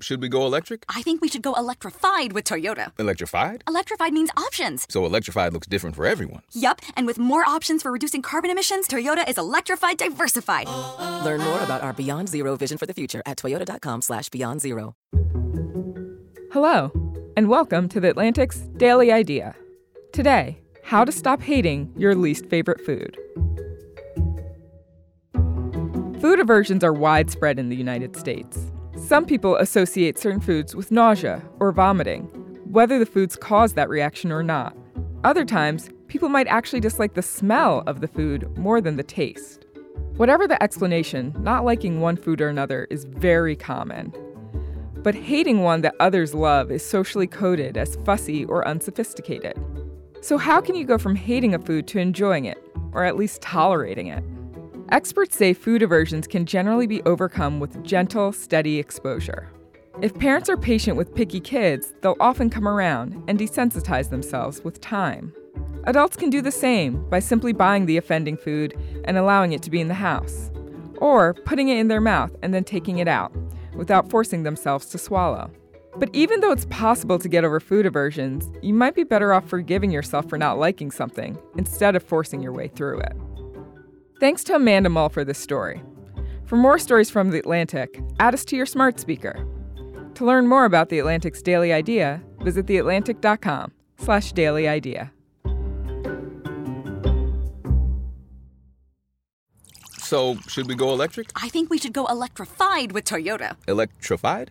should we go electric? I think we should go electrified with Toyota. Electrified? Electrified means options. So electrified looks different for everyone. Yup, and with more options for reducing carbon emissions, Toyota is electrified diversified. Learn more about our Beyond Zero vision for the future at toyota.com slash beyond zero. Hello, and welcome to the Atlantic's Daily Idea. Today, how to stop hating your least favorite food. Food aversions are widespread in the United States. Some people associate certain foods with nausea or vomiting, whether the foods cause that reaction or not. Other times, people might actually dislike the smell of the food more than the taste. Whatever the explanation, not liking one food or another is very common. But hating one that others love is socially coded as fussy or unsophisticated. So, how can you go from hating a food to enjoying it, or at least tolerating it? Experts say food aversions can generally be overcome with gentle, steady exposure. If parents are patient with picky kids, they'll often come around and desensitize themselves with time. Adults can do the same by simply buying the offending food and allowing it to be in the house, or putting it in their mouth and then taking it out without forcing themselves to swallow. But even though it's possible to get over food aversions, you might be better off forgiving yourself for not liking something instead of forcing your way through it. Thanks to Amanda Mull for this story. For more stories from The Atlantic, add us to your smart speaker. To learn more about The Atlantic's Daily Idea, visit theatlantic.com slash daily idea. So, should we go electric? I think we should go electrified with Toyota. Electrified?